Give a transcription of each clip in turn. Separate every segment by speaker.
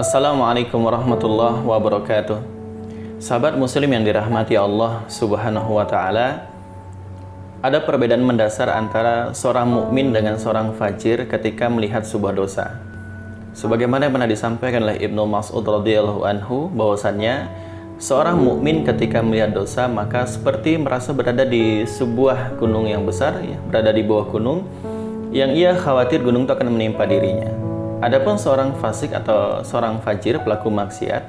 Speaker 1: Assalamualaikum warahmatullahi wabarakatuh. Sahabat muslim yang dirahmati Allah Subhanahu wa taala, ada perbedaan mendasar antara seorang mukmin dengan seorang fajir ketika melihat sebuah dosa. Sebagaimana yang pernah disampaikan oleh Ibnu Mas'ud radhiyallahu anhu bahwasannya seorang mukmin ketika melihat dosa maka seperti merasa berada di sebuah gunung yang besar ya, berada di bawah gunung yang ia khawatir gunung itu akan menimpa dirinya. Adapun seorang fasik atau seorang fajir pelaku maksiat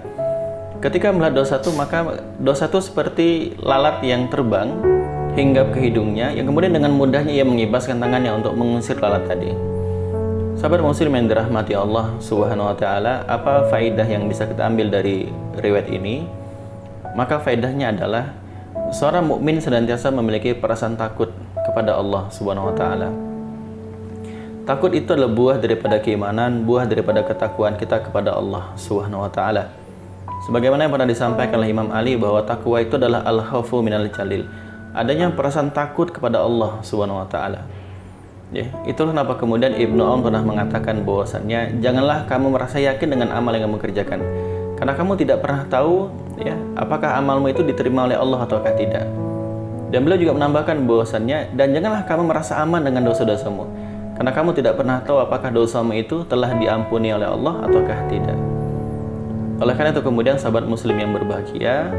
Speaker 1: ketika melihat dosa itu maka dosa itu seperti lalat yang terbang hinggap ke hidungnya yang kemudian dengan mudahnya ia mengibaskan tangannya untuk mengusir lalat tadi. Sahabat muslim yang dirahmati Allah Subhanahu wa taala, apa faidah yang bisa kita ambil dari riwayat ini? Maka faedahnya adalah seorang mukmin senantiasa memiliki perasaan takut kepada Allah Subhanahu wa taala. Takut itu adalah buah daripada keimanan, buah daripada ketakwaan kita kepada Allah Subhanahu wa taala. Sebagaimana yang pernah disampaikan oleh Imam Ali bahwa takwa itu adalah al-khaufu minal jalil. Adanya perasaan takut kepada Allah Subhanahu wa taala. Ya, itulah kenapa kemudian Ibnu Aun pernah mengatakan bahwasannya janganlah kamu merasa yakin dengan amal yang kamu kerjakan. Karena kamu tidak pernah tahu ya, apakah amalmu itu diterima oleh Allah ataukah tidak. Dan beliau juga menambahkan bahwasannya dan janganlah kamu merasa aman dengan dosa-dosamu karena kamu tidak pernah tahu apakah dosamu itu telah diampuni oleh Allah ataukah tidak. Oleh karena itu kemudian sahabat muslim yang berbahagia,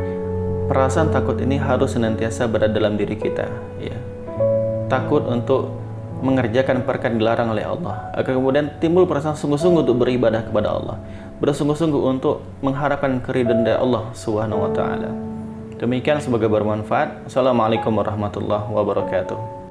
Speaker 1: perasaan takut ini harus senantiasa berada dalam diri kita, ya. Takut untuk mengerjakan perkara dilarang oleh Allah, agar kemudian timbul perasaan sungguh-sungguh untuk beribadah kepada Allah, bersungguh-sungguh untuk mengharapkan keridhaan dari Allah Subhanahu. Demikian semoga bermanfaat. Assalamualaikum warahmatullahi wabarakatuh.